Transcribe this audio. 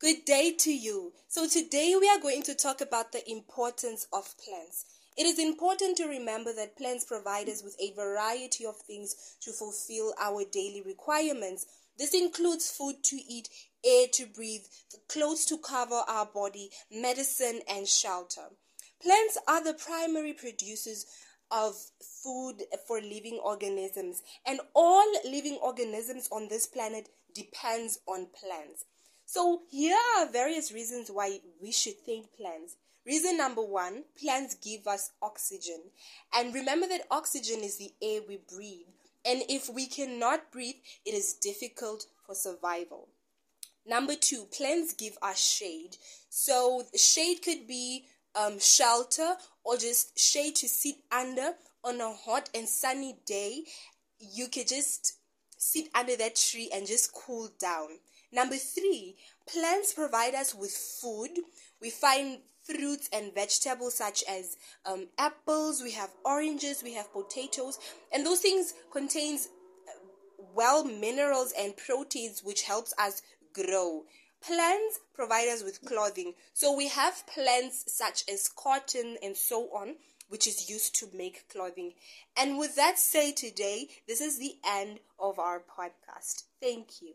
Good day to you. So, today we are going to talk about the importance of plants. It is important to remember that plants provide us with a variety of things to fulfill our daily requirements. This includes food to eat, air to breathe, clothes to cover our body, medicine, and shelter. Plants are the primary producers of food for living organisms, and all living organisms on this planet depends on plants. So, here are various reasons why we should thank plants. Reason number one plants give us oxygen. And remember that oxygen is the air we breathe. And if we cannot breathe, it is difficult for survival. Number two, plants give us shade. So, shade could be um, shelter or just shade to sit under on a hot and sunny day. You could just sit under that tree and just cool down. Number three, plants provide us with food. We find fruits and vegetables such as um, apples, we have oranges, we have potatoes, and those things contains uh, well minerals and proteins which helps us grow. Plants provide us with clothing. So we have plants such as cotton and so on which is used to make clothing. And with that said today, this is the end of our podcast. Thank you.